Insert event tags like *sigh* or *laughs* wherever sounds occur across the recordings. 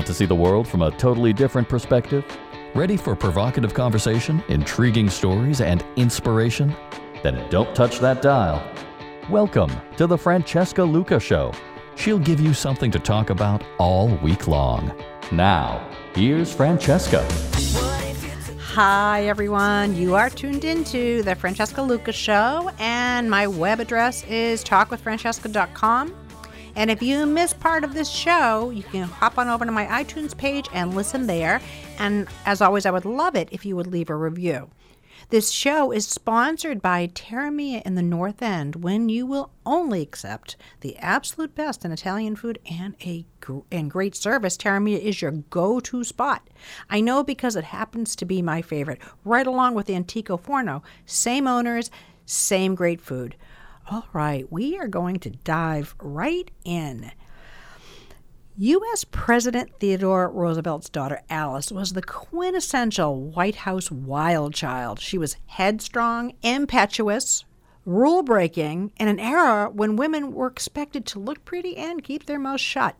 Want to see the world from a totally different perspective? Ready for provocative conversation, intriguing stories, and inspiration? Then don't touch that dial. Welcome to the Francesca Luca Show. She'll give you something to talk about all week long. Now, here's Francesca. Hi, everyone. You are tuned into the Francesca Luca Show, and my web address is talkwithfrancesca.com. And if you miss part of this show, you can hop on over to my iTunes page and listen there. And as always, I would love it if you would leave a review. This show is sponsored by Terramia in the North End when you will only accept the absolute best in Italian food and a and great service. Terramia is your go-to spot. I know because it happens to be my favorite, right along with Antico Forno. Same owners, same great food. All right, we are going to dive right in. U.S. President Theodore Roosevelt's daughter Alice was the quintessential White House wild child. She was headstrong, impetuous, rule breaking, in an era when women were expected to look pretty and keep their mouths shut.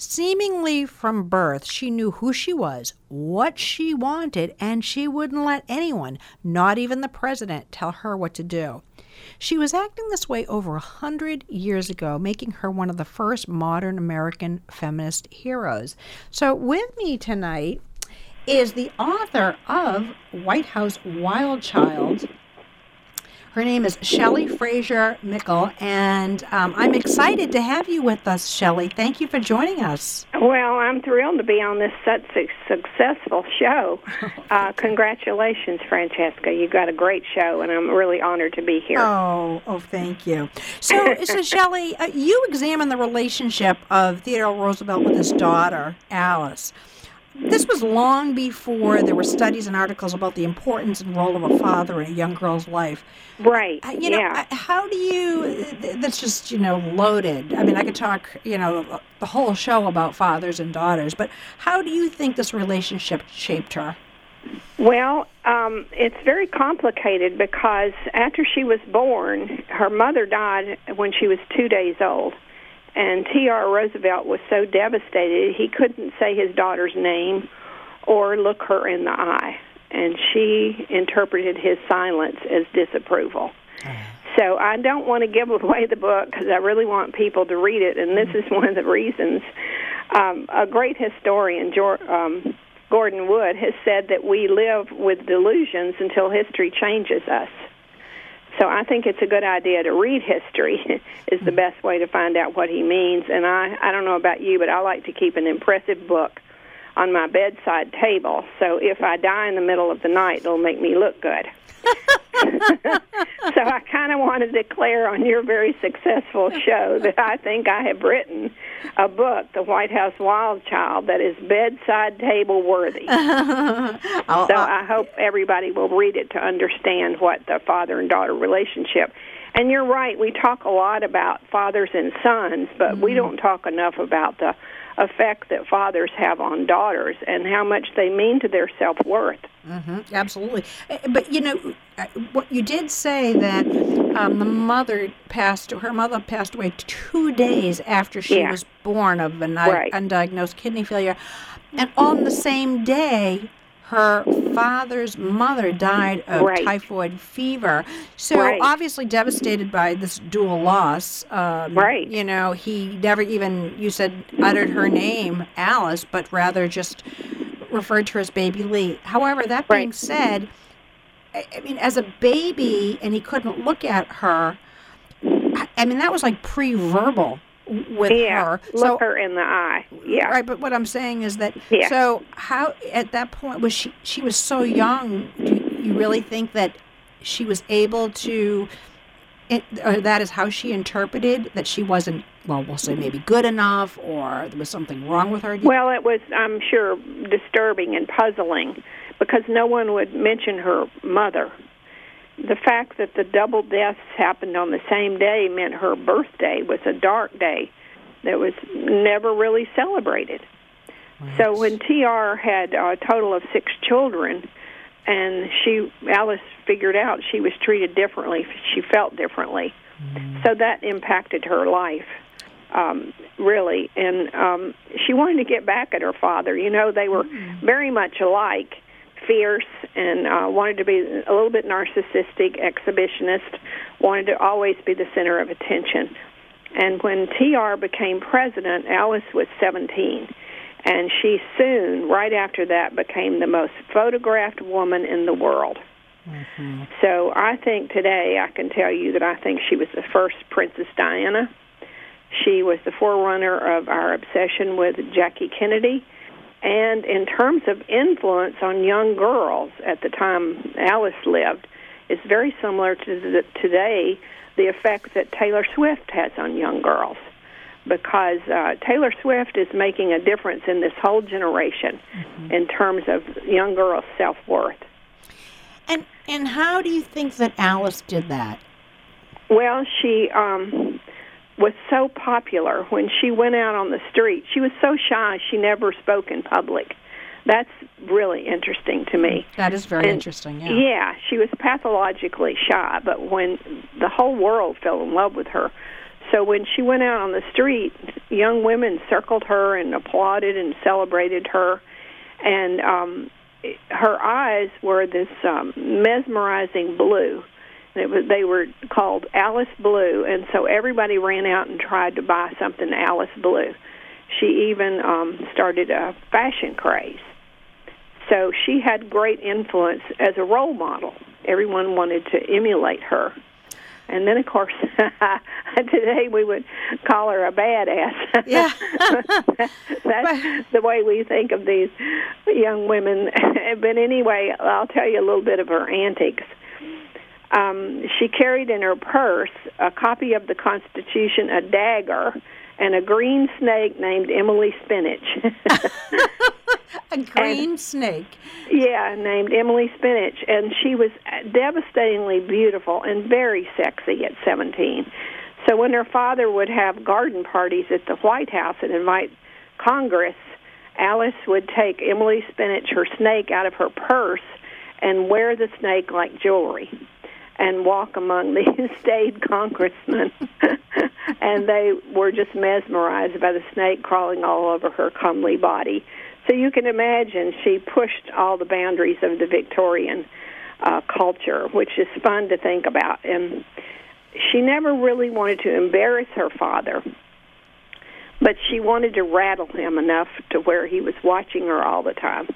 Seemingly from birth, she knew who she was, what she wanted, and she wouldn't let anyone, not even the president, tell her what to do. She was acting this way over a hundred years ago, making her one of the first modern American feminist heroes. So, with me tonight is the author of White House Wild Child. Her name is Shelley Fraser Mickle, and um, I'm excited to have you with us, Shelley. Thank you for joining us. Well, I'm thrilled to be on this such a successful show. *laughs* Uh, congratulations, Francesca. You got a great show, and I'm really honored to be here. Oh, oh, thank you. So, so *laughs* Shelley, uh, you examine the relationship of Theodore Roosevelt with his daughter, Alice. This was long before there were studies and articles about the importance and role of a father in a young girl's life. Right. Uh, You know, yeah. uh, how do you? th- That's just you know loaded. I mean, I could talk you know the whole show about fathers and daughters, but how do you think this relationship shaped her? Well, um, it's very complicated because after she was born, her mother died when she was two days old. And T.R. Roosevelt was so devastated he couldn't say his daughter's name or look her in the eye. And she interpreted his silence as disapproval. So I don't want to give away the book because I really want people to read it, and this is *laughs* one of the reasons. Um, a great historian, Jor- um, Gordon Wood, has said that we live with delusions until history changes us. So I think it's a good idea to read history *laughs* is the mm-hmm. best way to find out what he means. And I I don't know about you, but I like to keep an impressive book on my bedside table. So if I die in the middle of the night, it'll make me look good. *laughs* so I kind of want to declare on your very successful show that I think I have written a book, The White House Wild Child, that is bedside table worthy. I'll- *laughs* oh, So I'll- I hope everybody will read it to understand what the father and daughter relationship. And you're right, we talk a lot about fathers and sons, but we mm-hmm. don't talk enough about the effect that fathers have on daughters and how much they mean to their self-worth. Mhm, absolutely. Uh, But you know, uh, what you did say that um, the mother passed. Her mother passed away two days after she Yeah. was born of an Right. undiagnosed kidney failure, and on the same day. Her father's mother died of Right. typhoid fever. So, Right. obviously, devastated by this dual loss. Um, Right. You know, he never even, you said, uttered her name, Alice, but rather just referred to her as Baby Lee. However, that being said, I, I mean, as a baby, and he couldn't look at her. I, mean, that was like pre-verbal w- with yeah, her. look so, her in the eye. Yeah. right. But what I'm saying is that. Yeah. So, how at that point was she? She was so young. Do you really think that she was able to it, or that is how she interpreted that she wasn't, well, we'll say maybe good enough or there was something wrong with her? Well, it was, I'm sure, disturbing and puzzling because no one would mention her mother. The fact that the double deaths happened on the same day meant her birthday was a dark day that was never really celebrated. So when TR had a total of six children, and she Alice figured out she was treated differently, she felt differently, so that impacted her life um, really. And um, she wanted to get back at her father. You know, they were very much alike, fierce, and uh, wanted to be a little bit narcissistic, exhibitionist, wanted to always be the center of attention. And when TR became president, Alice was 17. And she soon, right after that, became the most photographed woman in the world. So I think today I can tell you that I think she was the first Princess Diana. She was the forerunner of our obsession with Jackie Kennedy. And in terms of influence on young girls at the time Alice lived, it's very similar to the, today the effect that Taylor Swift has on young girls. Because uh, Taylor Swift is making a difference in this whole generation in terms of young girls' self worth. and, and how do you think that Alice did that? Well, she um was so popular when she went out on the street. She was so shy she never spoke in public. That's really interesting to me. That is very And- interesting. Yeah. Yeah, she was pathologically shy, but when the whole world fell in love with her. So when she went out on the street, young women circled her and applauded and celebrated her. And um her eyes were this um mesmerizing blue. It was they were called Alice Blue, and so everybody ran out and tried to buy something Alice Blue. She even um started a fashion craze. So she had great influence as a role model. Everyone wanted to emulate her. And then, of course, *laughs* today we would call her a badass. Yeah. *laughs* That's the way we think of these young women. *laughs* but anyway, I'll tell you a little bit of her antics. Um, she carried in her purse a copy of the Constitution, a dagger, and a green snake named Emily Spinach. *laughs* A green snake. Yeah, named Emily Spinach, and she was devastatingly beautiful and very sexy at 17. So when her father would have garden parties at the White House and invite Congress, Alice would take Emily Spinach, her snake, out of her purse and wear the snake like jewelry and walk among the *laughs* staid congressmen. *laughs* and they were just mesmerized by the snake crawling all over her comely body. So you can imagine she pushed all the boundaries of the Victorian uh, culture, which is fun to think about. And she never really wanted to embarrass her father, but she wanted to rattle him enough to where he was watching her all the time.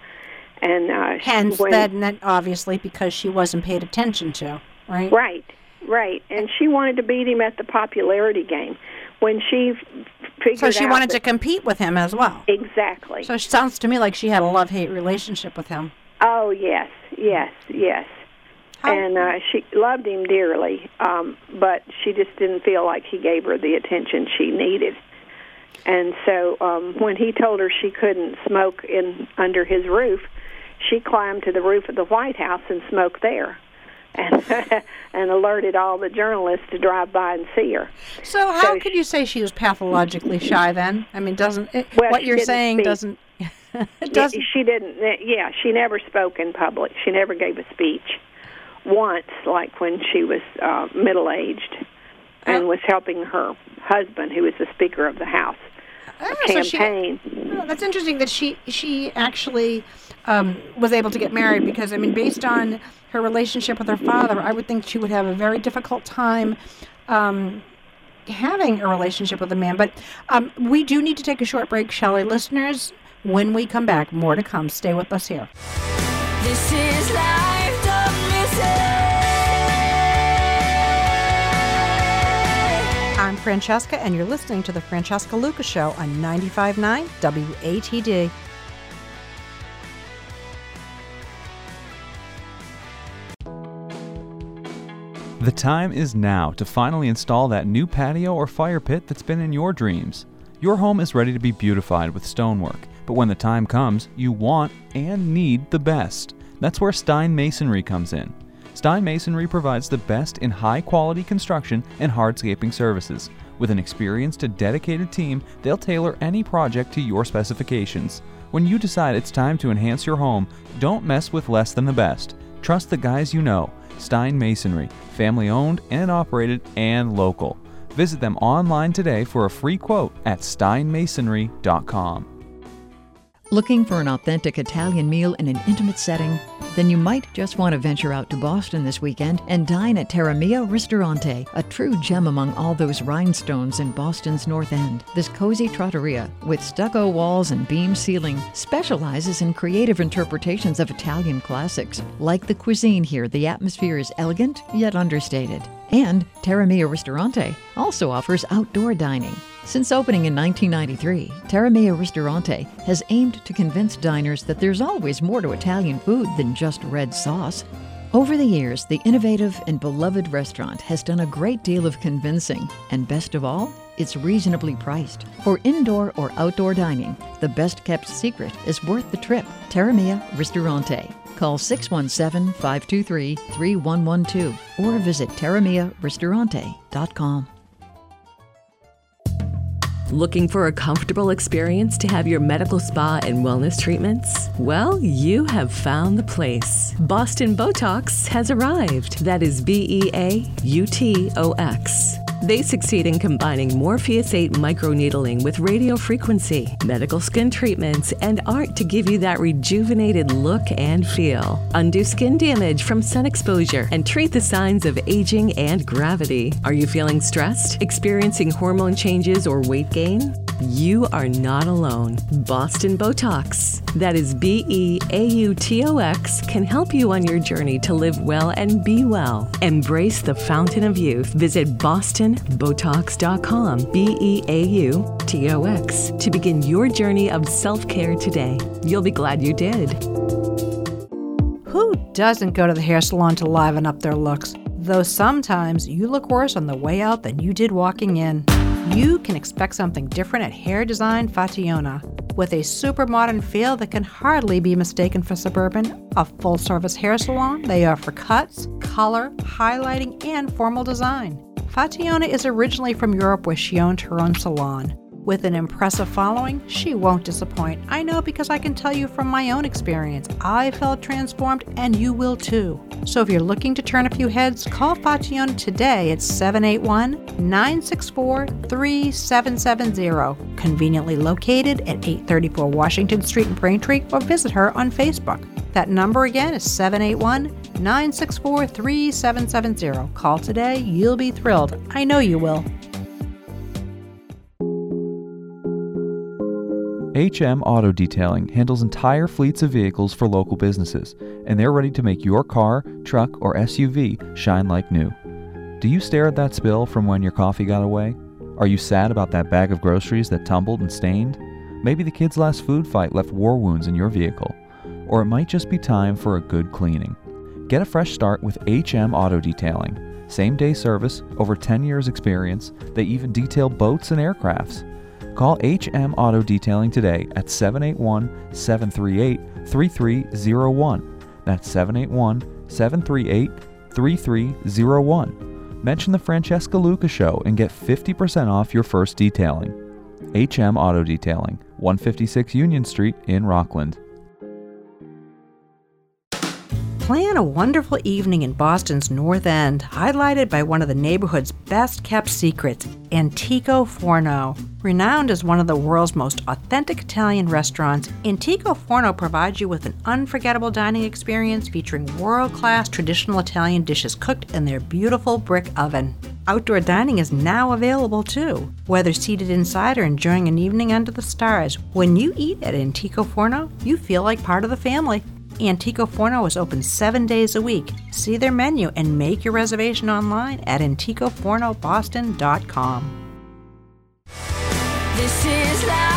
And uh, Hence, when, that, and that obviously because she wasn't paid attention to, right? Right, right. And she wanted to beat him at the popularity game. When she figured So she wanted to compete with him as well. exactly. So it sounds to me like she had a love hate relationship with him. Oh yes, yes, yes. How- and uh, she loved him dearly, um, but she just didn't feel like he gave her the attention she needed. And so um, when he told her she couldn't smoke in under his roof, she climbed to the roof of the White House and smoked there, and *laughs* and alerted all the journalists to drive by and see her. So how So could she- you say she was pathologically shy then? I mean, doesn't it, Well, what you're saying speak. doesn't *laughs* it doesn't she didn't. Yeah, she never spoke in public. She never gave a speech. Once, like when she was uh, middle aged, and Oh. was helping her husband, who was the Speaker of the House, Oh, so she- campaign. Well, that's interesting that she she actually um, was able to get married because I mean, based on her relationship with her father, I would think she would have a very difficult time um, having a relationship with a man. But um, we do need to take a short break, Shelley. Listeners, when we come back, more to come. Stay with us here. This is life, Francesca, and you're listening to the Francesca Lucas Show on 95.9 WATD. The time is now to finally install that new patio or fire pit that's been in your dreams. Your home is ready to be beautified with stonework, but when the time comes, you want and need the best. That's where Stein Masonry comes in. Stein Masonry provides the best in high quality construction and hardscaping services. With an experienced and dedicated team, they'll tailor any project to your specifications. When you decide it's time to enhance your home, don't mess with less than the best. Trust the guys you know. Stein Masonry, family owned and operated and local. Visit them online today for a free quote at steinmasonry.com. Looking for an authentic Italian meal in an intimate setting? Then you might just want to venture out to Boston this weekend and dine at Terramia Ristorante, a true gem among all those rhinestones in Boston's North End. This cozy trattoria, with stucco walls and beam ceiling, specializes in creative interpretations of Italian classics. Like the cuisine here, the atmosphere is elegant yet understated. And Terramia Ristorante also offers outdoor dining. Since opening in 1993, Terra Mia Ristorante has aimed to convince diners that there's always more to Italian food than just red sauce. Over the years, the innovative and beloved restaurant has done a great deal of convincing, and best of all, it's reasonably priced. For indoor or outdoor dining, the best kept secret is worth the trip. Terra Mia Ristorante. Call 617 523 3112 or visit terramiaristorante.com. Looking for a comfortable experience to have your medical spa and wellness treatments? Well, you have found the place. Boston Beautox has arrived. That is B E A U T O X. They succeed in combining Morpheus 8 microneedling with radio frequency, medical skin treatments, and art to give you that rejuvenated look and feel. Undo skin damage from sun exposure and treat the signs of aging and gravity. Are you feeling stressed? Experiencing hormone changes or weight gain? You are not alone. Boston Beautox, that is B E A U T O X, can help you on your journey to live well and be well. Embrace the fountain of youth. Visit BostonBeautox.com, B E A U T O X, to begin your journey of self care today. You'll be glad you did. Who doesn't go to the hair salon to liven up their looks? Though sometimes you look worse on the way out than you did walking in. You can expect something different at Hair Design Fationa. With a super modern feel that can hardly be mistaken for suburban, a full service hair salon, they offer cuts, color, highlighting, and formal design. Fationa is originally from Europe where she owned her own salon. With an impressive following, she won't disappoint. I know because I can tell you from my own experience. I felt transformed, and you will too. So if you're looking to turn a few heads, call Fationa today at 781 964 3770. Conveniently located at 834 Washington Street in Braintree, or visit her on Facebook. That number again is 781 964 3770. Call today, you'll be thrilled. I know you will. HM Auto Detailing handles entire fleets of vehicles for local businesses, and they're ready to make your car, truck, or SUV shine like new. Do you stare at that spill from when your coffee got away? Are you sad about that bag of groceries that tumbled and stained? Maybe the kid's last food fight left war wounds in your vehicle. Or it might just be time for a good cleaning. Get a fresh start with HM Auto Detailing. Same day service, over 10 years experience, they even detail boats and aircrafts. Call HM Auto Detailing today at 781 738 3301. That's 781 738 3301. Mention the Francesca Luca Show and get 50% off your first detailing. HM Auto Detailing, 156 Union Street in Rockland. Plan a wonderful evening in Boston's North End, highlighted by one of the neighborhood's best kept secrets, Antico Forno. Renowned as one of the world's most authentic Italian restaurants, Antico Forno provides you with an unforgettable dining experience featuring world class traditional Italian dishes cooked in their beautiful brick oven. Outdoor dining is now available too, whether seated inside or enjoying an evening under the stars. When you eat at Antico Forno, you feel like part of the family. Antico Forno is open seven days a week. See their menu and make your reservation online at anticofornoboston.com. This is life.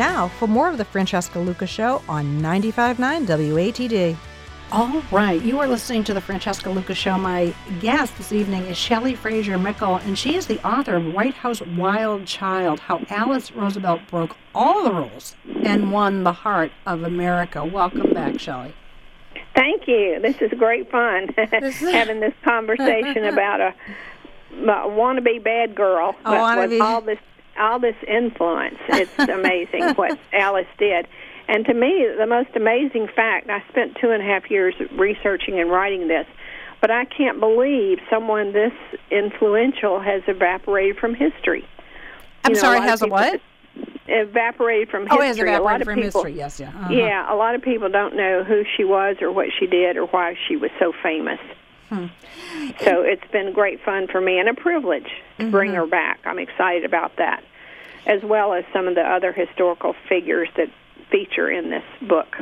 Now, for more of the Francesca Luca Show on 95.9 WATD. All right, you are listening to the Francesca Lucas Show. My guest this evening is Shelley Fraser Mickle, and she is the author of White House Wild Child How Alice Roosevelt Broke All the Rules and Won the Heart of America. Welcome back, Shelley. Thank you. This is great fun *laughs* *laughs* having this conversation about a, a wannabe bad girl, with all this all this influence. It's amazing what *laughs* Alice did. And to me, the most amazing fact, I spent two and a half years researching and writing this, but I can't believe someone this influential has evaporated from history. I'm You know, sorry, of has a what? Evaporated from history. Oh, has a lot evaporated of from people, history, yes, yeah. Uh-huh. Yeah, a lot of people don't know who she was or what she did or why she was so famous. Hmm. So it's been great fun for me and a privilege to Mm-hmm. bring her back. I'm excited about that, as well as some of the other historical figures that feature in this book.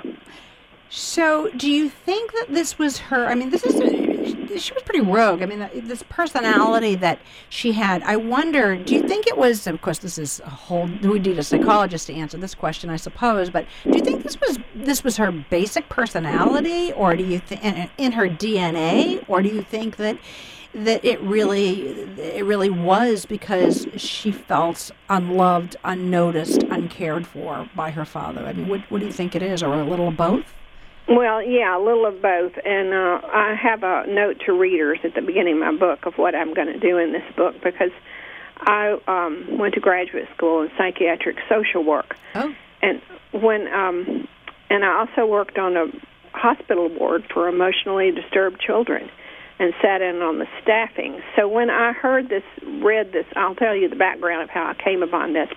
So, do you think that this was her? I mean, this is she was pretty rogue. I mean, this personality that she had. I wonder. Do you think it was? Of course, this is a whole. We need a psychologist to answer this question, I suppose. But do you think this was this was her basic personality, or do you think in, in her DNA, or do you think that? That it really it really was because she felt unloved, unnoticed, uncared for by her father. I mean, what, what do you think it is, or a little of both? Well, yeah, a little of both. And uh, I have a note to readers at the beginning of my book of what I'm going to do in this book because I um, went to graduate school in psychiatric social work. Oh. And when um, and I also worked on a hospital ward for emotionally disturbed children and sat in on the staffing. So when I heard this, read this, I'll tell you the background of how I came upon this.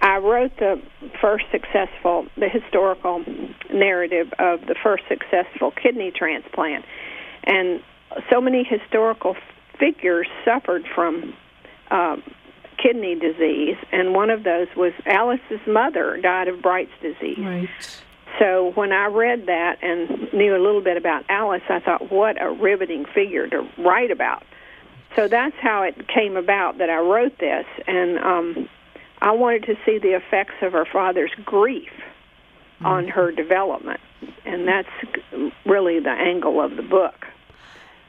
I wrote the first successful, the historical narrative of the first successful kidney transplant. And so many historical figures suffered from uh, kidney disease, and one of those was Alice's mother died of Bright's disease. Right. So when I read that and knew a little bit about Alice, I thought, what a riveting figure to write about. So that's how it came about that I wrote this, and um, I wanted to see the effects of her father's grief on her development, and that's really the angle of the book.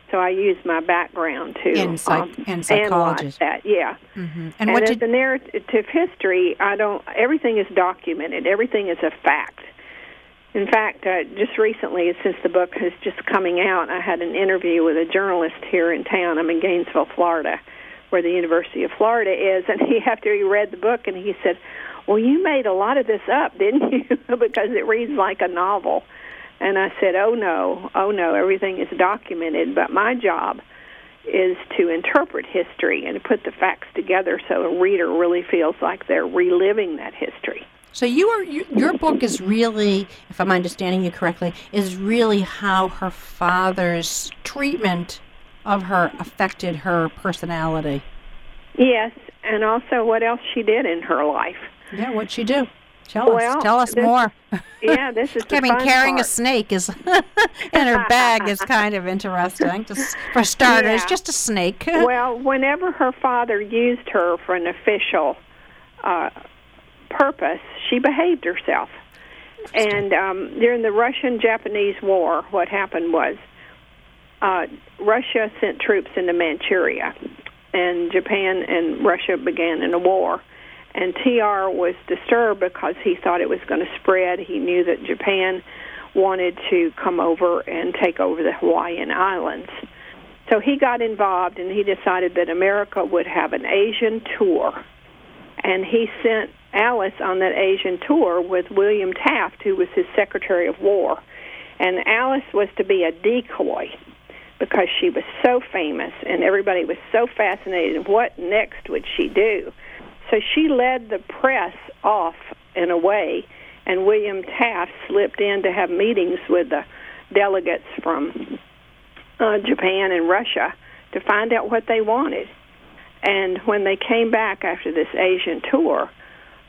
So I used my background to In psych- um, in analyze that. Yeah. Mm-hmm. And, And, what as did a narrative history, I don't. Everything is documented. Everything is a fact. In fact, uh, just recently, since the book is just coming out, I had an interview with a journalist here in town. I'm in Gainesville, Florida, where the University of Florida is, and *laughs* he after he read the book, and he said, "Well, you made a lot of this up, *laughs* didn't you? because it reads like a novel." And I said, "Oh no, oh no, everything is documented, but my job." is to interpret history and to put the facts together so a reader really feels like they're reliving that history. So you are you, your book is really, if I'm understanding you correctly, is really how her father's treatment of her affected her personality. Yes, and also what else she did in her life. Yeah, what'd she do? Tell Well, us. Tell us this- more. Yeah, this is *laughs* I mean, carrying a snake is *laughs* in her bag is *laughs* kind of interesting. Just for starters, Yeah. just a snake. well, whenever her father used her for an official uh, purpose, she behaved herself. And um, during the Russian-Japanese War, what happened was uh, Russia sent troops into Manchuria, and Japan and Russia began in a war. And TR was disturbed because he thought it was going to spread. He knew that Japan wanted to come over and take over the Hawaiian Islands. So he got involved and he decided that America would have an Asian tour. And he sent Alice on that Asian tour with William Taft, who was his Secretary of War. And Alice was to be a decoy because she was so famous and everybody was so fascinated. What next would she do? So she led the press off in a way, and William Taft slipped in to have meetings with the delegates from uh, Japan and Russia to find out what they wanted. And when they came back after this Asian tour,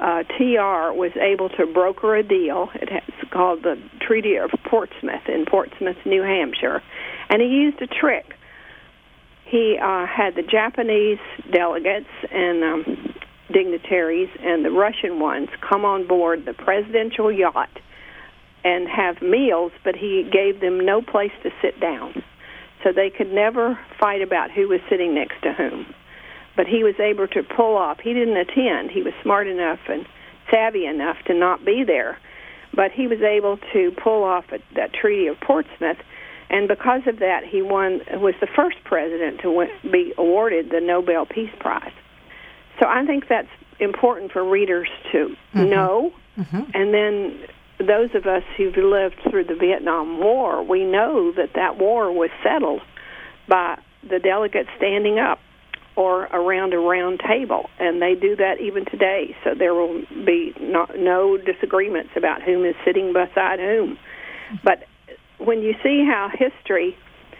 uh, TR was able to broker a deal. It's called the Treaty of Portsmouth in Portsmouth, New Hampshire. And he used a trick. He uh, had the Japanese delegates and um, dignitaries and the Russian ones come on board the presidential yacht and have meals, but he gave them no place to sit down. So they could never fight about who was sitting next to whom. But he was able to pull off. He didn't attend. He was smart enough and savvy enough to not be there. But he was able to pull off a, that Treaty of Portsmouth and because of that, he won was the first president to win, be awarded the Nobel Peace Prize. So I think that's important for readers to Mm-hmm. know, and then those of us who've lived through the Vietnam War, we know that that war was settled by the delegates standing up or around a round table, and they do that even today. So there will be no, no disagreements about whom is sitting beside whom. But when you see how history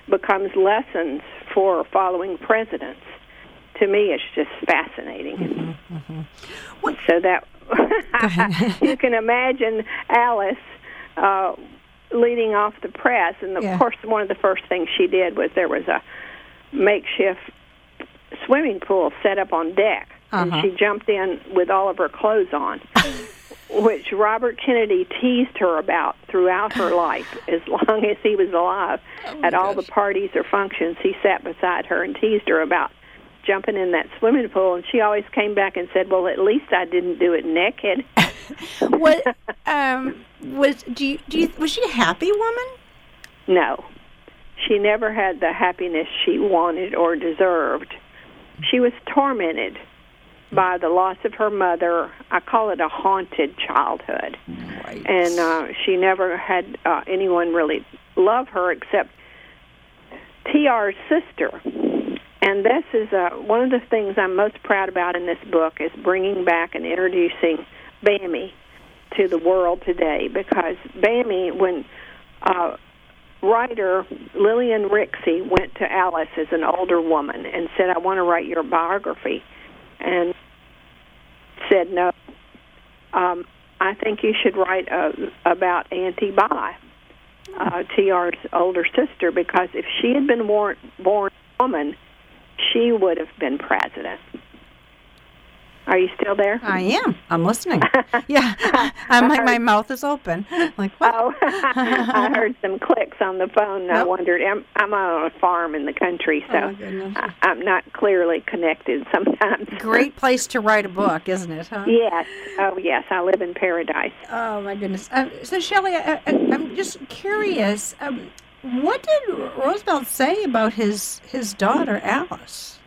becomes lessons for following presidents, to me it's just fascinating. So that *laughs* *laughs* you can imagine Alice uh, leading off the press, and of Yeah. course, one of the first things she did was there was a makeshift swimming pool set up on deck, Uh-huh. and she jumped in with all of her clothes on. *laughs* which Robert Kennedy teased her about throughout her *laughs* life, as long as he was alive. At all the parties or functions, he sat beside her and teased her about jumping in that swimming pool, and she always came back and said, "Well, at least I didn't do it naked." *laughs* What um was do you do you was she a happy woman? No, she never had the happiness she wanted or deserved. She was tormented by the loss of her mother. I call it a haunted childhood. Right. and uh, she never had uh, anyone really love her except T.R.'s sister. And this is uh, one of the things I'm most proud about in this book is bringing back and introducing Bamie to the world today because Bamie, when uh, writer Lillian Rixey went to Alice as an older woman and said, "I want to write your biography," and said, "No, um, I think you should write uh, about Auntie Bye, uh, T.R.'s older sister, because if she had been born, born a woman, she would have been president." Are you still there? I am. I'm listening. *laughs* Yeah. *laughs* I'm like my mouth is open. *laughs* Like what? Oh, I heard some clicks on the phone. And I wondered. I'm, I'm on a farm in the country, so Oh. I, I'm not clearly connected sometimes. Great place to write a book, isn't it? Huh? Yes. Oh, yes. I live in paradise. Oh my goodness. Um, so Shelley, I, I'm just curious. Um, what did Roosevelt say about his his daughter Alice?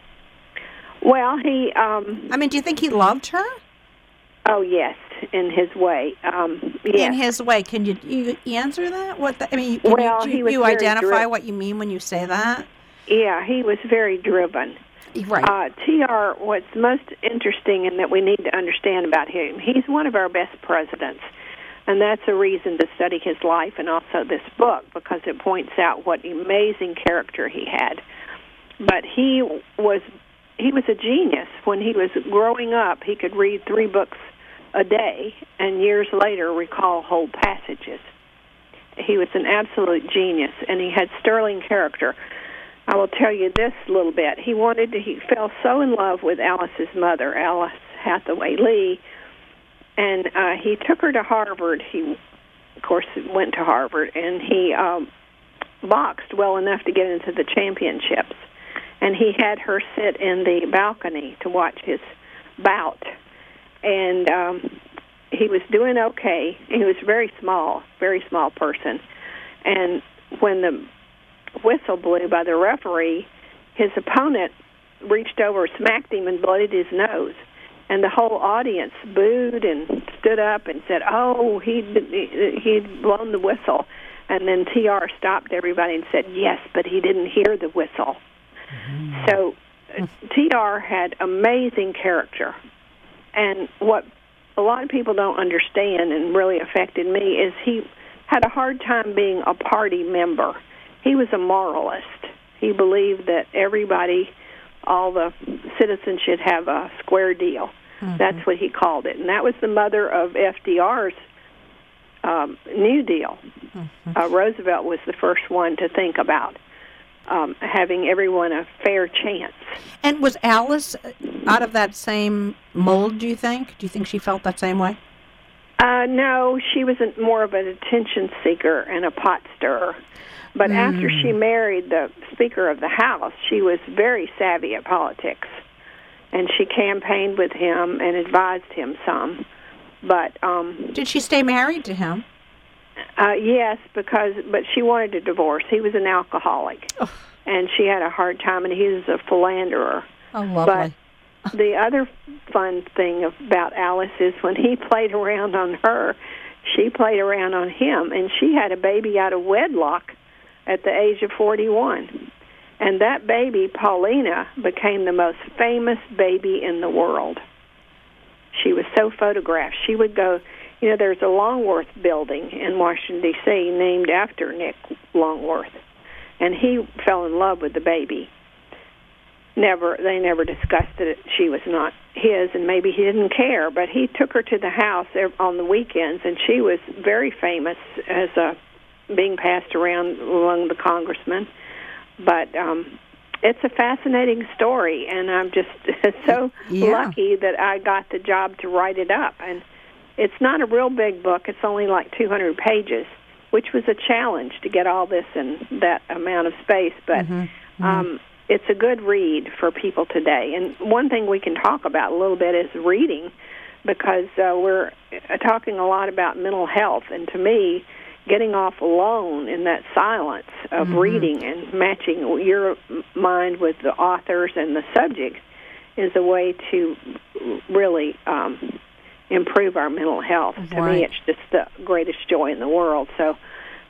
Well, he. um I mean, do you think he loved her Oh, yes, in his way. Um Yes. in his way? Can you you answer that? What the, I mean, can Well, you, he do was you very identify dri- what you mean when you say that? yeah, he was very driven. Right. Uh, TR, what's most interesting and that we need to understand about him, he's one of our best presidents. And that's a reason to study his life and also this book because it points out what amazing character he had. But he was he was a genius. When he was growing up, he could read three books a day and years later recall whole passages. He was an absolute genius and he had sterling character. I will tell you this little bit. He wanted to, he fell so in love with Alice's mother, Alice Hathaway Lee, and uh, he took her to Harvard. He, of course, went to Harvard, and he um, boxed well enough to get into the championships. And he had her sit in the balcony to watch his bout, and um, he was doing okay. He was very small, very small person, and when the whistle blew by the referee, his opponent reached over, smacked him, and bloodied his nose. And the whole audience booed and stood up and said, "Oh, he he'd blown the whistle." And then TR stopped everybody and said, "Yes, but he didn't hear the whistle." So uh, TR had amazing character, and what a lot of people don't understand and really affected me is he had a hard time being a party member. He was a moralist. He believed that everybody, all the citizens, should have a square deal. That's what he called it, and that was the mother of FDR's um, New Deal. Uh, Roosevelt was the first one to think about um, having everyone a fair chance. and was Alice out of that same mold? Do you think? Do you think she felt that same way? Uh, no, she was a, more of an attention seeker and a pot stirrer. But after she married the Speaker of the House, she was very savvy at politics, and she campaigned with him and advised him some. But um, Did she stay married to him? Uh, yes, because but she wanted a divorce. He was an alcoholic, and she had a hard time, and he was a philanderer. Oh, lovely. the other fun thing about Alice is when he *laughs* played around on her, she played around on him, and she had a baby out of wedlock at the age of 41. And that baby, Paulina, became the most famous baby in the world. She was so photographed. She would go, you know, there's a Longworth building in Washington, D.C., named after Nick Longworth. And he fell in love with the baby never they never discussed that she was not his and maybe he didn't care but he took her to the house on the weekends and she was very famous as a being passed around among the congressmen but um it's a fascinating story and i'm just *laughs* so Yeah. lucky that i got the job to write it up and it's not a real big book. It's only like 200 pages which was a challenge to get all this in that amount of space. But um it's a good read for people today. And one thing we can talk about a little bit is reading, because uh, we're uh, talking a lot about mental health. And to me, getting off alone in that silence of reading and matching your mind with the authors and the subject is a way to really um, improve our mental health. To me, it's just the greatest joy in the world. So.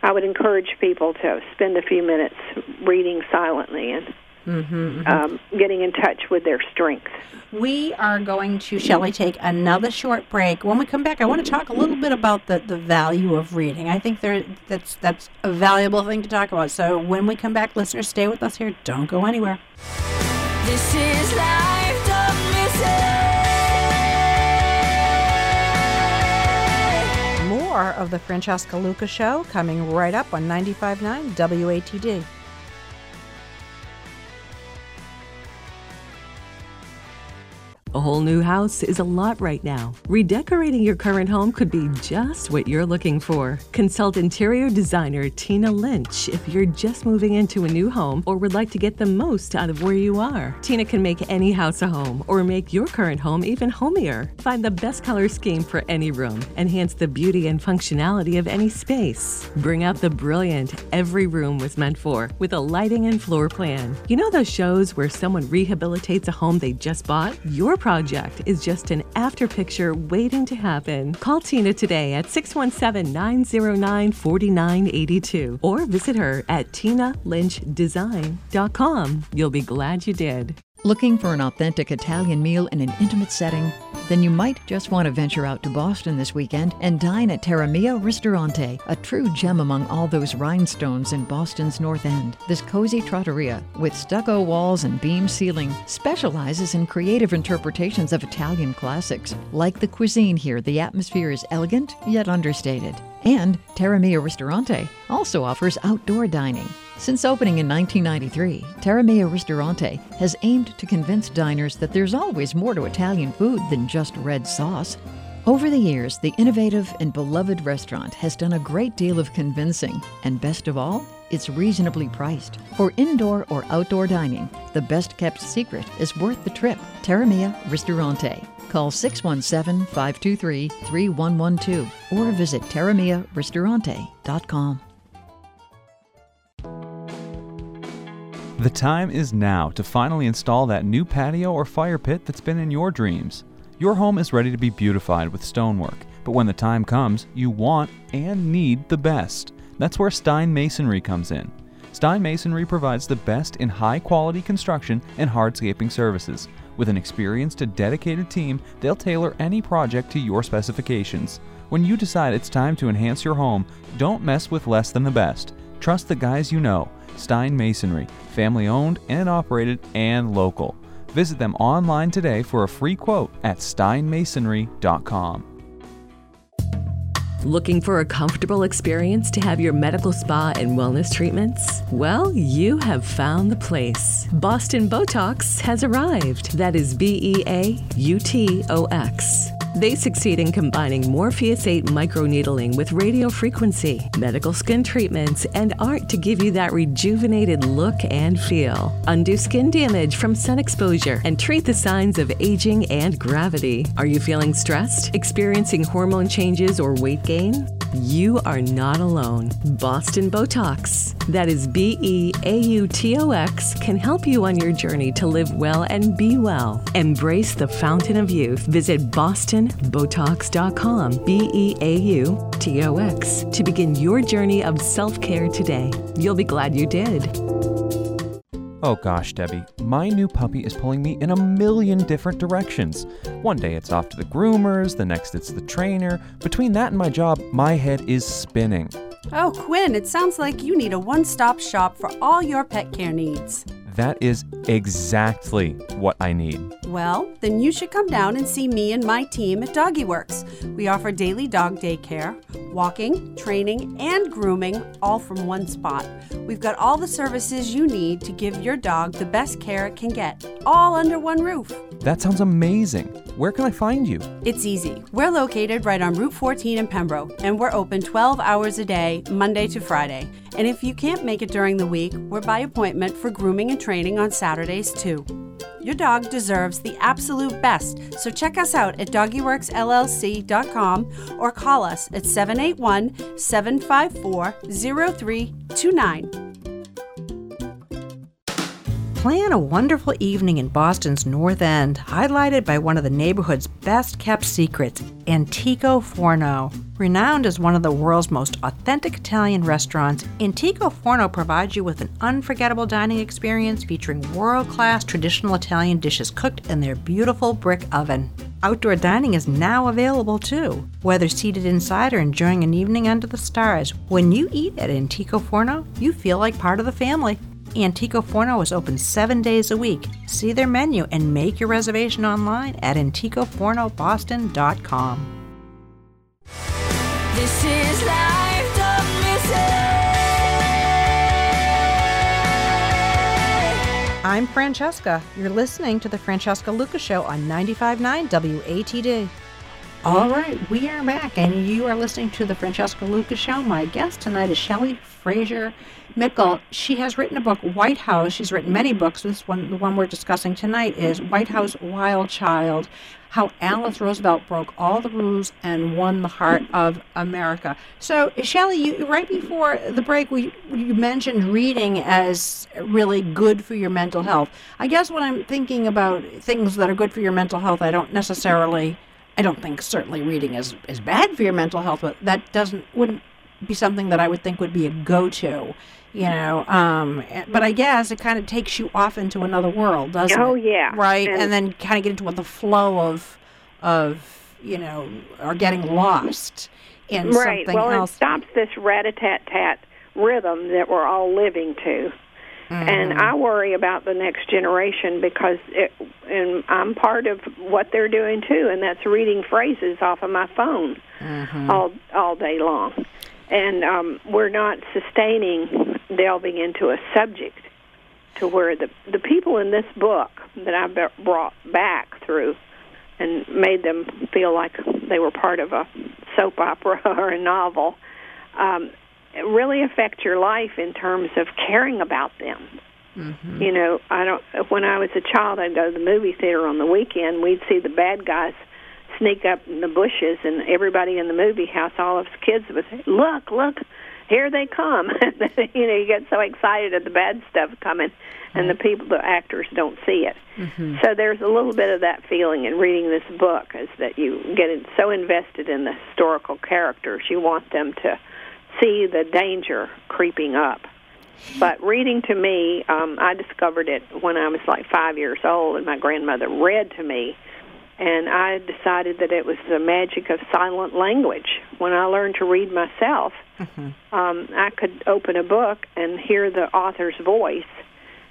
I would encourage people to spend a few minutes reading silently and mm-hmm, mm-hmm. um, getting in touch with their strengths. We are going to, Shelley, take another short break. When we come back, I want to mm-hmm. talk a little bit about the, the value of reading. I think there that's that's a valuable thing to talk about. So when we come back, listeners, stay with us here. Don't go anywhere. This is life, More of the Francesca Luca Show coming right up on 95.9 WATD. A whole new house is a lot right now. Redecorating your current home could be just what you're looking for. Consult interior designer Tina Lynch if you're just moving into a new home or would like to get the most out of where you are. Tina can make any house a home or make your current home even homier. Find the best color scheme for any room, enhance the beauty and functionality of any space. Bring out the brilliant every room was meant for with a lighting and floor plan. You know those shows where someone rehabilitates a home they just bought? Your project is just an after picture waiting to happen. Call Tina today at 617 909 4982 or visit her at tinalynchdesign.com. You'll be glad you did. Looking for an authentic Italian meal in an intimate setting? Then you might just want to venture out to Boston this weekend and dine at Terramia Ristorante, a true gem among all those rhinestones in Boston's North End. This cozy trattoria, with stucco walls and beam ceiling, specializes in creative interpretations of Italian classics. Like the cuisine here, the atmosphere is elegant yet understated. And Terramia Ristorante also offers outdoor dining. Since opening in 1993, Terra Mia Ristorante has aimed to convince diners that there's always more to Italian food than just red sauce. Over the years, the innovative and beloved restaurant has done a great deal of convincing, and best of all, it's reasonably priced. For indoor or outdoor dining, the best kept secret is worth the trip. Terra Mia Ristorante. Call 617 523 3112 or visit terramiaristorante.com. The time is now to finally install that new patio or fire pit that's been in your dreams. Your home is ready to be beautified with stonework, but when the time comes, you want and need the best. That's where Stein Masonry comes in. Stein Masonry provides the best in high quality construction and hardscaping services. With an experienced and dedicated team, they'll tailor any project to your specifications. When you decide it's time to enhance your home, don't mess with less than the best. Trust the guys you know. Stein Masonry, family owned and operated and local. Visit them online today for a free quote at steinmasonry.com. Looking for a comfortable experience to have your medical spa and wellness treatments? Well, you have found the place. Boston Beautox has arrived. That is B E A U T O X. They succeed in combining Morpheus 8 microneedling with radio frequency, medical skin treatments, and art to give you that rejuvenated look and feel. Undo skin damage from sun exposure and treat the signs of aging and gravity. Are you feeling stressed, experiencing hormone changes, or weight gain? You are not alone. Boston Beautox, that is B E A U T O X, can help you on your journey to live well and be well. Embrace the fountain of youth. Visit bostonbeautox.com, B E A U T O X, to begin your journey of self care today. You'll be glad you did. Oh gosh, Debbie, my new puppy is pulling me in a million different directions. One day it's off to the groomers, the next it's the trainer. Between that and my job, my head is spinning. Oh, Quinn, it sounds like you need a one stop shop for all your pet care needs. That is exactly what I need. Well, then you should come down and see me and my team at Doggy Works. We offer daily dog daycare, walking, training, and grooming all from one spot. We've got all the services you need to give your dog the best care it can get, all under one roof. That sounds amazing. Where can I find you? It's easy. We're located right on Route 14 in Pembroke, and we're open 12 hours a day, Monday to Friday. And if you can't make it during the week, we're by appointment for grooming and training on Saturdays too. Your dog deserves the absolute best, so check us out at doggyworksllc.com or call us at 781 754 0329. Plan a wonderful evening in Boston's North End, highlighted by one of the neighborhood's best kept secrets, Antico Forno. Renowned as one of the world's most authentic Italian restaurants, Antico Forno provides you with an unforgettable dining experience featuring world class traditional Italian dishes cooked in their beautiful brick oven. Outdoor dining is now available too, whether seated inside or enjoying an evening under the stars. When you eat at Antico Forno, you feel like part of the family. Antico Forno is open seven days a week. See their menu and make your reservation online at anticofornoboston.com. This is life, don't miss it. I'm Francesca. You're listening to the Francesca Lucas Show on 95.9 WATD. All right, we are back, and you are listening to the Francesca Lucas Show. My guest tonight is Shelley Fraser Mickle. She has written a book, White House. She's written many books. This one, the one we're discussing tonight, is White House Wild Child How Alice Roosevelt Broke All the Rules and Won the Heart of America. So, Shelley, you, right before the break, we, you mentioned reading as really good for your mental health. I guess when I'm thinking about things that are good for your mental health, I don't necessarily. I don't think certainly reading is, is bad for your mental health, but that doesn't wouldn't be something that I would think would be a go-to, you know. Um, but I guess it kind of takes you off into another world, doesn't Oh, it? yeah. right. And- And, then kind of get into what the flow of of you know are getting lost in right. something well, else. it stops this rat-a-tat-tat rhythm that we're all living to. And Mm-hmm. I worry about the next generation because it, and I'm part of what they're doing too, and that's reading phrases off of my phone Mm-hmm. all all day long. And um, we're not sustaining delving into a subject to where the the people in this book that I brought back through and made them feel like they were part of a soap opera *laughs* or a novel um, really affect your life in terms of caring about them. Mm-hmm. You know, I don't. When I was a child, I'd go to the movie theater on the weekend. We'd see the bad guys sneak up in the bushes, and everybody in the movie house, all of us kids would say, "Look, look, here they come!" *laughs* you know, you get so excited at the bad stuff coming, and the people, the actors, don't see it. So there's a little bit of that feeling in reading this book, is that you get so invested in the historical characters, you want them to see the danger creeping up. But reading to me, um, I discovered it when I was like five years old, and my grandmother read to me, and I decided that it was the magic of silent language. When I learned to read myself, um, I could open a book and hear the author's voice,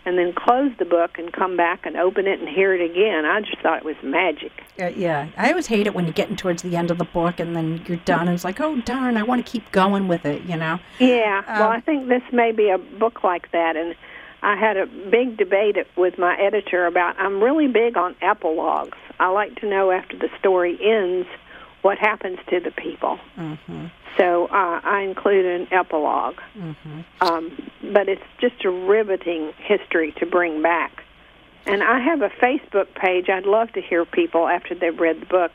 and then close the book and come back and open it and hear it again. I just thought it was magic. Uh, yeah, I always hate it when you're getting towards the end of the book and then you're done, and it's like, oh darn, I want to keep going with it, you know. Yeah, well, Um, I think this may be a book like that, and I had a big debate with my editor about. I'm really big on epilogues. I like to know after the story ends what happens to the people. Mm-hmm. So uh, I include an epilog Mm-hmm. um, but it's just a riveting history to bring back. And I have a Facebook page. I'd love to hear people after they've read the book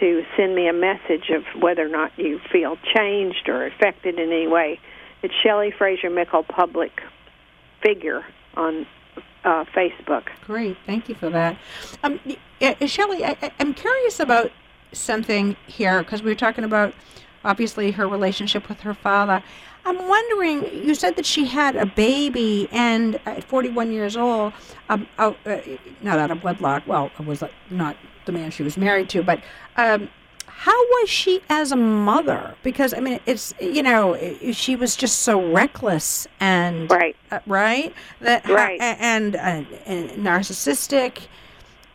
to send me a message of whether or not you feel changed or affected in any way. It's Shelley Fraser Mickle Public Figure on uh, Facebook. Great, thank you for that. Um, uh, Shelley, I, I'm curious about something here because we were talking about obviously her relationship with her father. I'm wondering. You said that she had a baby, and at 41 years old, um, oh, uh, not out of wedlock. Well, it was uh, not the man she was married to, but. Um, how was she as a mother? Because I mean, it's you know, she was just so reckless and Right. uh, right that Right. and, uh, and narcissistic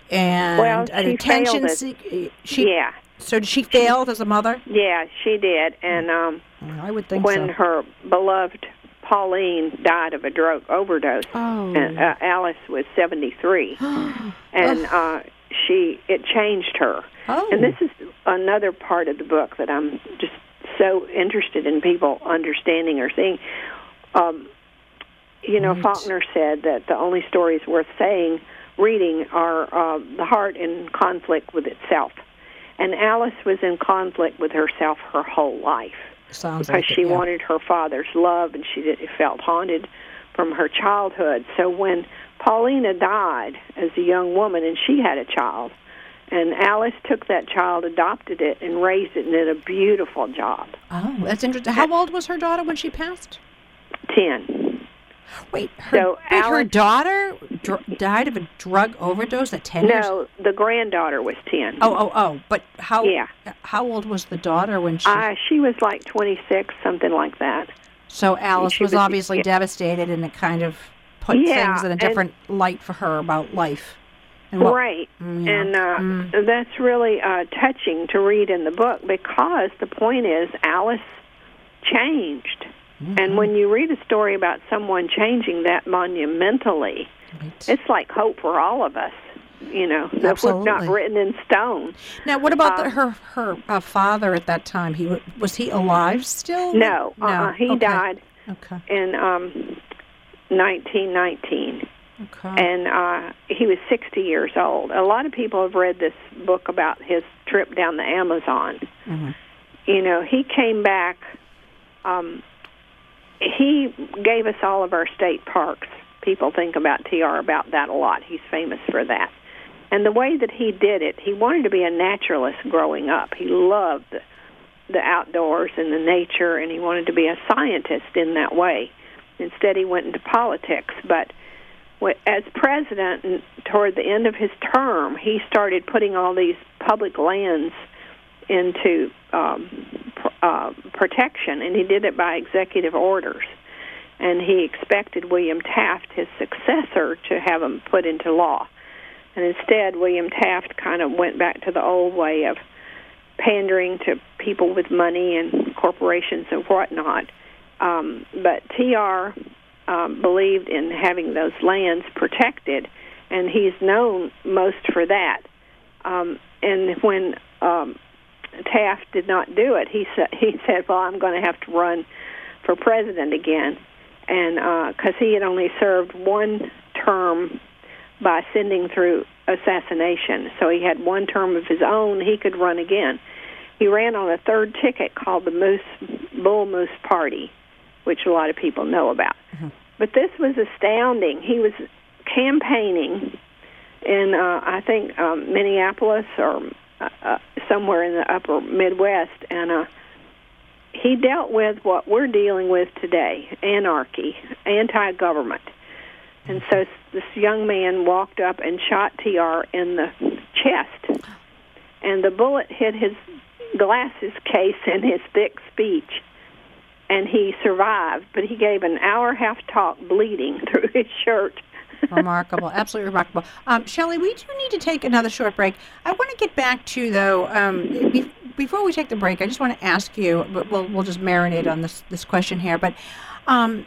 and Well, she failed attention it. seek- she yeah, so did she failed as a mother yeah, she did. And um, i would think when so her beloved Paulina died of a drug overdose, oh and uh, Alice was 73, *gasps* and uh, she it changed her. oh And this is another part of the book that I'm just so interested in people understanding or seeing. Um, you know, Right. Faulkner said that the only stories worth saying, reading, are uh, the heart in conflict with itself. And Alice was in conflict with herself her whole life sounds because like it, she yeah. wanted her father's love and she did, felt haunted from her childhood. So when Paulina died as a young woman and she had a child, and Alice took that child, adopted it, and raised it, and did a beautiful job. oh that's interesting how old was her daughter when she passed Ten. wait her, So wait, her daughter dr- died of a drug overdose at 10 years No, the granddaughter was ten. oh oh oh but how Yeah. how old was the daughter when she Uh, she was like 26, something like that. So Alice was, was- obviously yeah. devastated, and it kind of put Yeah, things in a and- different light for her about life. And what- right. Mm, yeah. And uh, Mm. that's really uh, touching to read in the book because the point is Alice changed. Mm-hmm. And when you read a story about someone changing that monumentally, Right. it's like hope for all of us. You know, that was not written in stone. Now, what about the, um, her her uh, father at that time? He was he alive still? No, uh, he Okay. died Okay. in um, 1919. Okay. and uh, he was 60 years old. A lot of people have read this book about his trip down the Amazon. Mhm. You know, he came back. Um, he gave us all of our state parks. People think about TR about that a lot. He's famous for that. And the way that he did it, he wanted to be a naturalist growing up. He loved the outdoors and the nature, and he wanted to be a scientist in that way. Instead, he went into politics. But as president, and toward the end of his term, he started putting all these public lands into um, uh, protection, and he did it by executive orders. And he expected William Taft, his successor, to have them put into law. And instead, William Taft kind of went back to the old way of pandering to people with money and corporations and whatnot. Um, but TR um, believed in having those lands protected, and he's known most for that. Um, and when um, Taft did not do it, he said, *laughs* he said, "Well, I'm going to have to run for president again," and because he had only served one term by sending through assassination, so he had one term of his own. He could run again. He ran on a third ticket called the Moose Bull Moose Party, which a lot of people know about. But this was astounding. He was campaigning in, uh, I think, um, Minneapolis or uh, uh, somewhere in the upper Midwest, and uh, he dealt with what we're dealing with today anarchy, anti government. And so this young man walked up and shot TR in the chest, and the bullet hit his glasses case and his thick speech. And he survived. But he gave an hour half talk bleeding *laughs* through his shirt. remarkable, absolutely remarkable. Um, Shelley, we do need to take another short break. I want to get back to though. Um, be, before we take the break, I just want to ask you. But we'll we'll just marinate on this this question here. But um,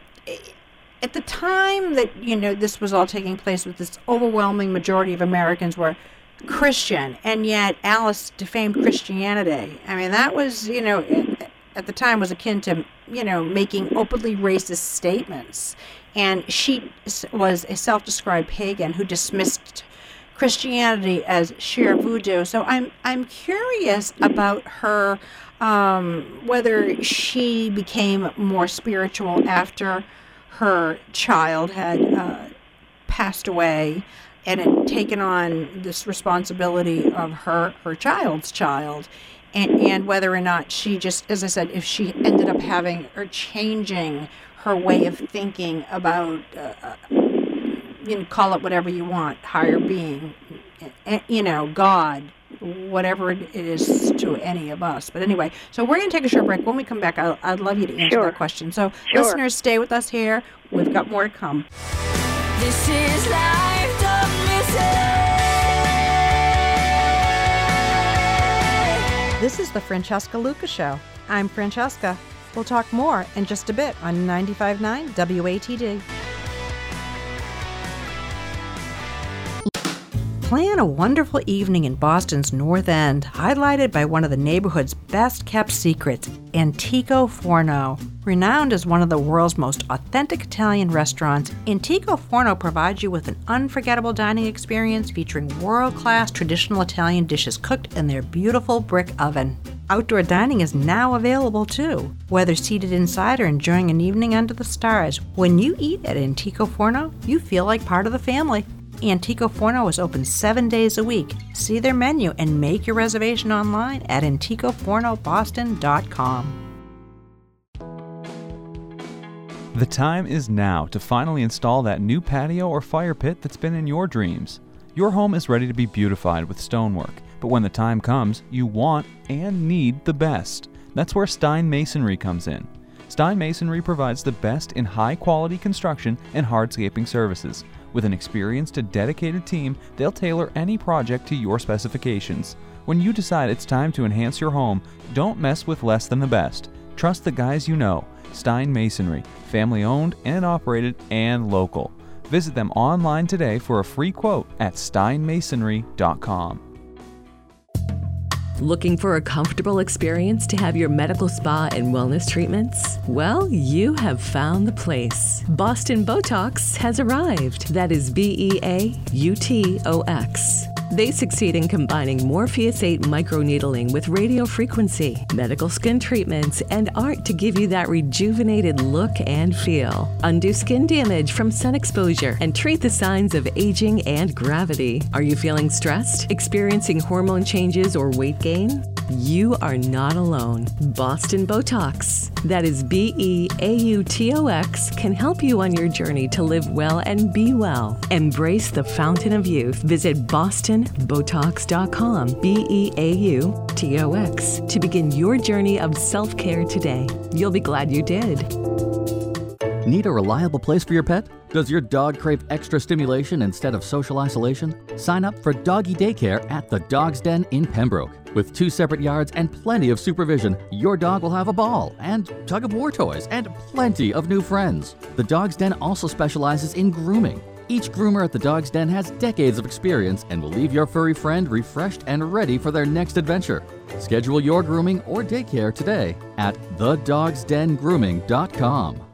at the time that you know this was all taking place, with this overwhelming majority of Americans were Christian, and yet Alice defamed Christianity. I mean, that was you know at the time was akin to you know making openly racist statements and she was a self-described pagan who dismissed Christianity as sheer voodoo. So I'm I'm curious about her um, whether she became more spiritual after her child had uh, passed away and had taken on this responsibility of her her child's child. And, and whether or not she just, as I said, if she ended up having or changing her way of thinking about, uh, uh, you know, call it whatever you want, higher being, you know, God, whatever it is to any of us. But anyway, so we're going to take a short break. When we come back, i would love you to answer sure. that question. So, sure. listeners, stay with us here. We've got more to come. This is life, This is the Francesca Luca Show. I'm Francesca. We'll talk more in just a bit on 95.9 WATD. Plan a wonderful evening in Boston's North End, highlighted by one of the neighborhood's best kept secrets, Antico Forno. Renowned as one of the world's most authentic Italian restaurants, Antico Forno provides you with an unforgettable dining experience featuring world class traditional Italian dishes cooked in their beautiful brick oven. Outdoor dining is now available too, whether seated inside or enjoying an evening under the stars. When you eat at Antico Forno, you feel like part of the family. Antico Forno is open seven days a week. See their menu and make your reservation online at AnticoFornoBoston.com. The time is now to finally install that new patio or fire pit that's been in your dreams. Your home is ready to be beautified with stonework but when the time comes, you want and need the best. That's where Stein Masonry comes in. Stein Masonry provides the best in high quality construction and hardscaping services. With an experienced and dedicated team, they'll tailor any project to your specifications. When you decide it's time to enhance your home, don't mess with less than the best. Trust the guys you know. Stein Masonry, family owned and operated and local. Visit them online today for a free quote at steinmasonry.com. Looking for a comfortable experience to have your medical spa and wellness treatments? Well, you have found the place. Boston Beautox has arrived. That is B E A U T O X. They succeed in combining Morpheus 8 microneedling with radio frequency, medical skin treatments, and art to give you that rejuvenated look and feel. Undo skin damage from sun exposure and treat the signs of aging and gravity. Are you feeling stressed, experiencing hormone changes, or weight gain? You are not alone. Boston Beautox, that is B E A U T O X, can help you on your journey to live well and be well. Embrace the fountain of youth. Visit BostonBeautox.com, B E A U T O X, to begin your journey of self care today. You'll be glad you did. Need a reliable place for your pet? Does your dog crave extra stimulation instead of social isolation? Sign up for doggy daycare at the Dog's Den in Pembroke. With two separate yards and plenty of supervision, your dog will have a ball and tug of war toys and plenty of new friends. The Dog's Den also specializes in grooming. Each groomer at the Dog's Den has decades of experience and will leave your furry friend refreshed and ready for their next adventure. Schedule your grooming or daycare today at thedogsdengrooming.com.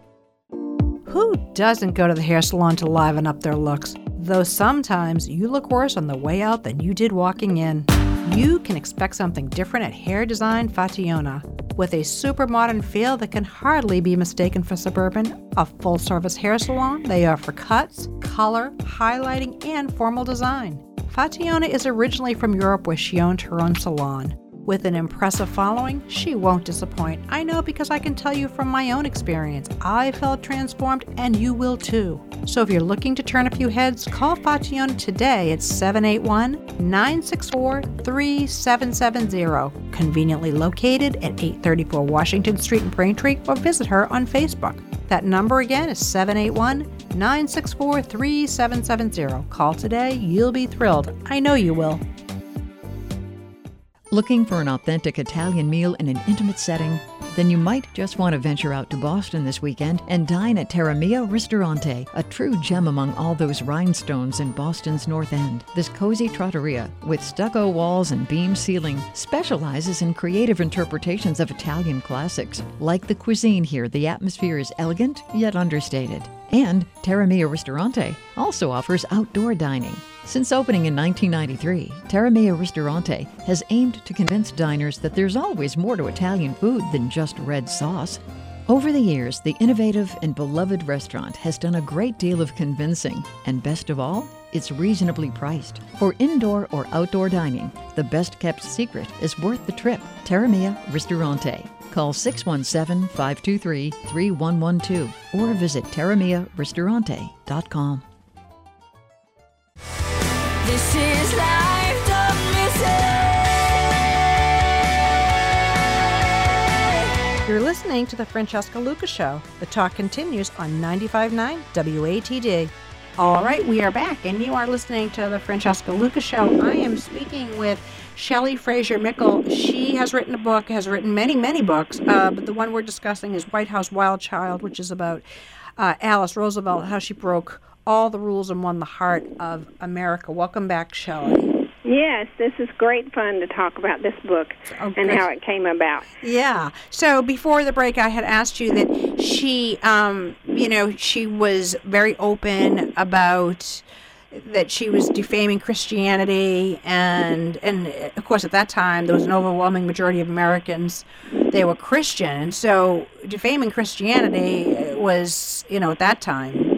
Who doesn't go to the hair salon to liven up their looks? Though sometimes you look worse on the way out than you did walking in. You can expect something different at Hair Design Fationa. With a super modern feel that can hardly be mistaken for suburban, a full service hair salon, they offer cuts, color, highlighting, and formal design. Fationa is originally from Europe where she owned her own salon. With an impressive following, she won't disappoint. I know because I can tell you from my own experience. I felt transformed, and you will too. So if you're looking to turn a few heads, call Fationa today at 781 964 3770, conveniently located at 834 Washington Street in Braintree, or visit her on Facebook. That number again is 781 964 3770. Call today, you'll be thrilled. I know you will. Looking for an authentic Italian meal in an intimate setting? Then you might just want to venture out to Boston this weekend and dine at Terramia Ristorante, a true gem among all those rhinestones in Boston's North End. This cozy trattoria, with stucco walls and beam ceiling, specializes in creative interpretations of Italian classics. Like the cuisine here, the atmosphere is elegant yet understated. And Terramia Ristorante also offers outdoor dining. Since opening in 1993, Terra Mia Ristorante has aimed to convince diners that there's always more to Italian food than just red sauce. Over the years, the innovative and beloved restaurant has done a great deal of convincing, and best of all, it's reasonably priced. For indoor or outdoor dining, the best kept secret is worth the trip. Terra Mia Ristorante. Call 617 523 3112 or visit terramiaristorante.com. This is life, don't miss it. You're listening to the Francesca Lucas Show. The talk continues on 95.9 WATD. All right, we are back, and you are listening to the Francesca Lucas Show. I am speaking with Shelley Fraser Mickle. She has written a book, has written many, many books, uh, but the one we're discussing is White House Wild Child, which is about uh, Alice Roosevelt, how she broke all the rules and won the heart of America. Welcome back, Shelley. Yes, this is great fun to talk about this book Oh, and how it came about. Yeah. So before the break, I had asked you that she, um, you know, she was very open about that she was defaming Christianity, and and of course at that time there was an overwhelming majority of Americans they were Christian, and so defaming Christianity was, you know, at that time,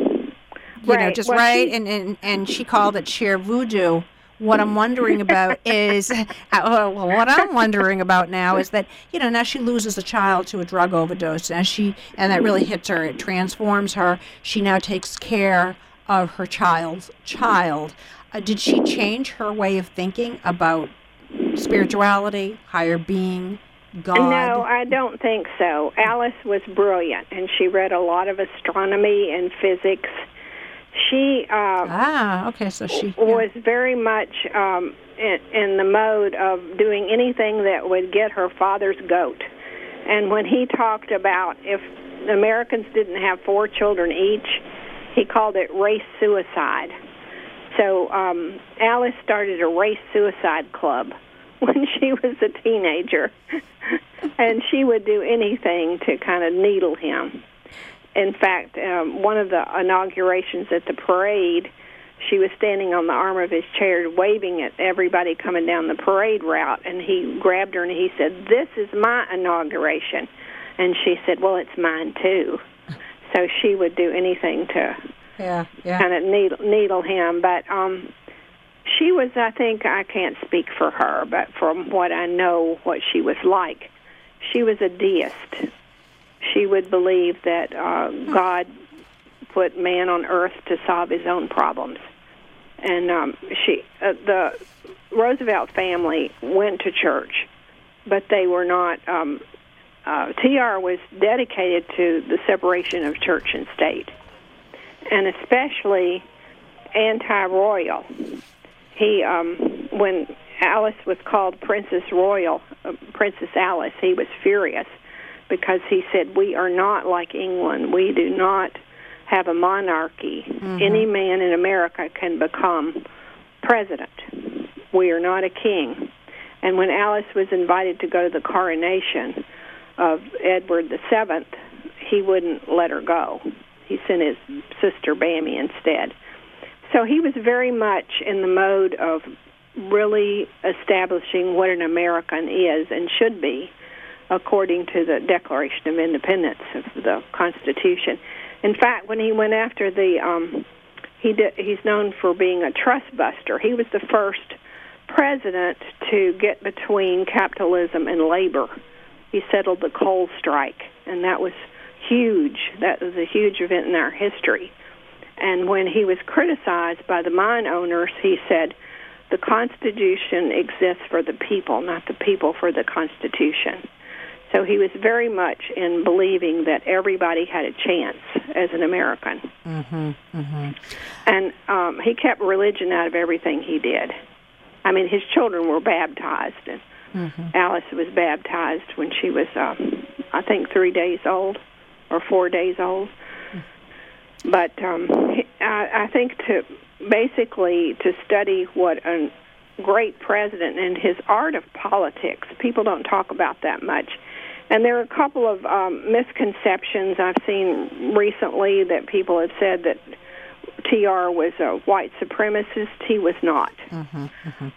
you know, just Well, right, she- and, and and she called it sheer voodoo. What I'm wondering about *laughs* is, uh, well, what I'm wondering about now is that you know now she loses a child to a drug overdose, and she and that really hits her. It transforms her. She now takes care of her child's child. Uh, did she change her way of thinking about spirituality, higher being, God? No, I don't think so. Alice was brilliant, and she read a lot of astronomy and physics. She uh, ah, okay, so she yeah. was very much um, in, in the mode of doing anything that would get her father's goat. And when he talked about if Americans didn't have four children each, he called it race suicide. So um, Alice started a race suicide club *laughs* when she was a teenager, *laughs* and she would do anything to kind of needle him. In fact, um, one of the inaugurations at the parade, she was standing on the arm of his chair, waving at everybody coming down the parade route, and he grabbed her and he said, "This is my inauguration," and she said, "Well, it's mine too." So she would do anything to yeah, yeah. kind of needle, needle him. But um, she was, I think, I can't speak for her, but from what I know, what she was like, she was a deist. She would believe that uh, God put man on earth to solve his own problems. And um, she, uh, the Roosevelt family went to church, but they were not. Um, uh, TR was dedicated to the separation of church and state and especially anti-royal. He, um, when Alice was called Princess Royal, uh, Princess Alice, he was furious because he said, "We are not like England. We do not have a monarchy. Mm-hmm. Any man in America can become president. We are not a king." And when Alice was invited to go to the coronation of Edward the Seventh, he wouldn't let her go. He sent his sister Bamie instead. So he was very much in the mode of really establishing what an American is and should be, according to the Declaration of Independence of the Constitution. In fact, when he went after the, um, he did, he's known for being a trust buster. He was the first president to get between capitalism and labor. He settled the coal strike, and that was huge. That was a huge event in our history. And when he was criticized by the mine owners, he said, the Constitution exists for the people, not the people for the Constitution. So he was very much in believing that everybody had a chance as an American. Mm-hmm. Mm-hmm. And um, he kept religion out of everything he did. I mean, his children were baptized, and Mm-hmm. Alice was baptized when she was, um, I think, three days old or four days old. But um, I, I think to basically to study what a great president and his art of politics, people don't talk about that much. And there are a couple of um, misconceptions I've seen recently that people have said that TR was a white supremacist. He was not.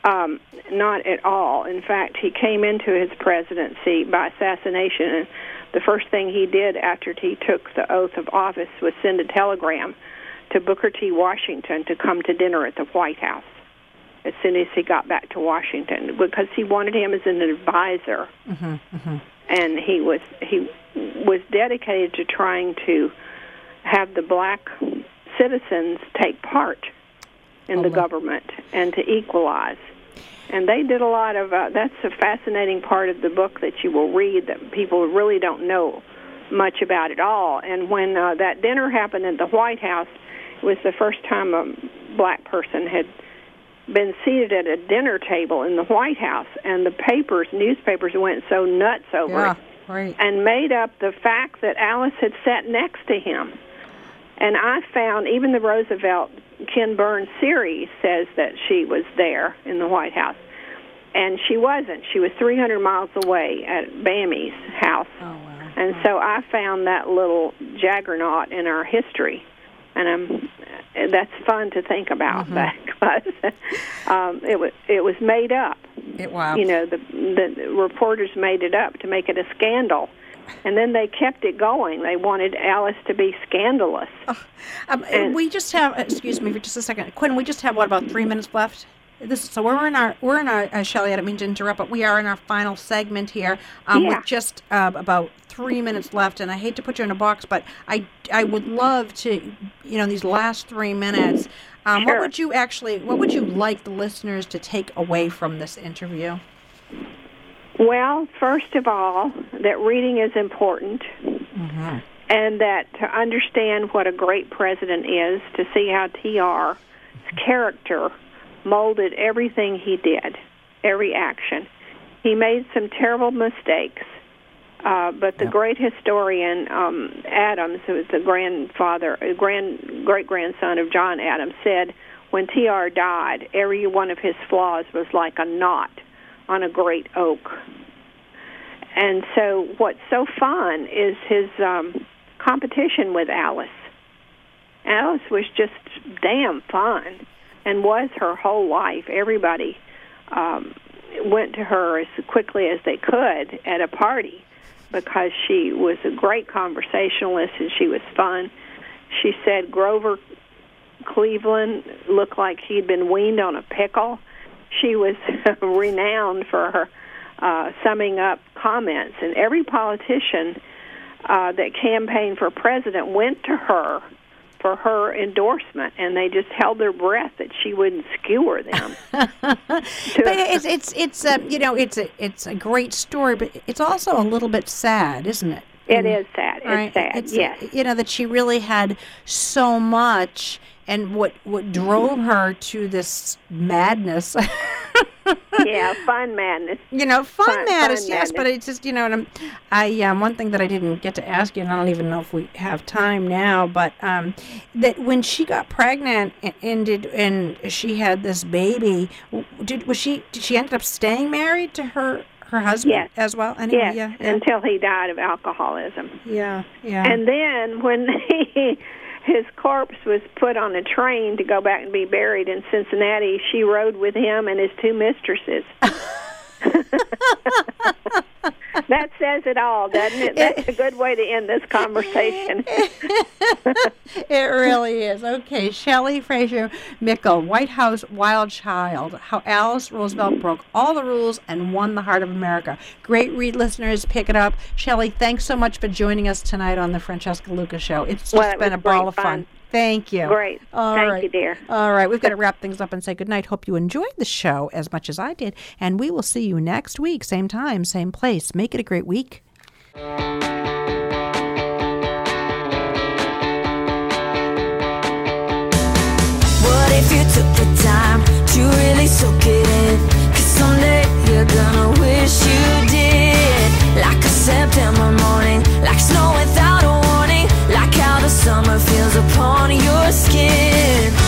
Um, not at all. In fact, he came into his presidency by assassination, and the first thing he did after he took the oath of office was send a telegram to Booker T. Washington to come to dinner at the White House as soon as he got back to Washington because he wanted him as an advisor, and he was he was dedicated to trying to have the black citizens take part in the government and to equalize. And they did a lot of. Uh, that's a fascinating part of the book that you will read that people really don't know much about at all. And when uh, that dinner happened at the White House, it was the first time a black person had been seated at a dinner table in the White House, and the papers, newspapers, went so nuts over Yeah, it right. and made up the fact that Alice had sat next to him. And I found even the Roosevelt Ken Burns series says that she was there in the White House. And she wasn't. She was 300 miles away at Bamie's house. Oh, wow. And so I found that little jaggernaut in our history. And um, that's fun to think about because *laughs* um, it was it was made up It, wow. you know the the reporters made it up to make it a scandal and then they kept it going they wanted alice to be scandalous Um, And- we just have. Excuse me for just a second, Quinn. We just have what about three minutes left? This so we're in our we're in our uh, Shelley. I don't mean to interrupt, but we are in our final segment here um, Yeah. with just uh, about three minutes left. And I hate to put you in a box, but I I would love to you know these last three minutes. Um, What would you actually? What would you like the listeners to take away from this interview? well first of all that reading is important and that to understand what a great president is to see how tr's character molded everything he did every action he made some terrible mistakes Uh, but the great historian um, Adams, who was the grandfather, uh, grand great grandson of John Adams, said when T.R. died, every one of his flaws was like a knot on a great oak. And so, what's so fun is his um, competition with Alice. Alice was just damn fun, and was her whole life. Everybody um, went to her as quickly as they could at a party because she was a great conversationalist and she was fun. She said Grover Cleveland looked like he'd been weaned on a pickle. She was *laughs* renowned for her uh, summing up comments, and every politician uh, that campaigned for president went to her for her endorsement, and they just held their breath that she wouldn't skewer them. *laughs* But it's it's it's a you know it's a it's a great story, but it's also a little bit sad, isn't it? It mm. is sad. It's Right. sad. It's, yes. You know that she really had so much, and what what drove her to this madness. *laughs* yeah, fun madness. you know, fun, Fun- madness, fun yes. But it's just you know, and I'm, I um, one thing that I didn't get to ask you, and I don't even know if we have time now, but um, that when she got pregnant and, and did and she had this baby, did was she did she ended up staying married to her her husband Yes. as well? Anyway, Yes, yeah, yeah, until he died of alcoholism. yeah, yeah. And then when *laughs* he, his corpse was put on a train to go back and be buried in Cincinnati, she rode with him and his two mistresses. *laughs* *laughs* that says it all, doesn't it? That's a good way to end this conversation. *laughs* it really is. Okay, Shelley Fraser Mickle, White House Wild Child, How Alice Roosevelt Broke All the Rules and Won the Heart of America. Great read, listeners. Pick it up. Shelley, thanks so much for joining us tonight on the Francesca Lucas Show. It's just Well, been a ball of fun. fun. Thank you. Great. All Thank right. you, dear. All right, we've got to wrap things up and say goodnight. Hope you enjoyed the show as much as I did. And we will see you next week, same time, same place. Make it a great week. What if you took the time to really soak it in? Cause someday you're gonna wish you did. Like a September morning, summer feels upon your skin.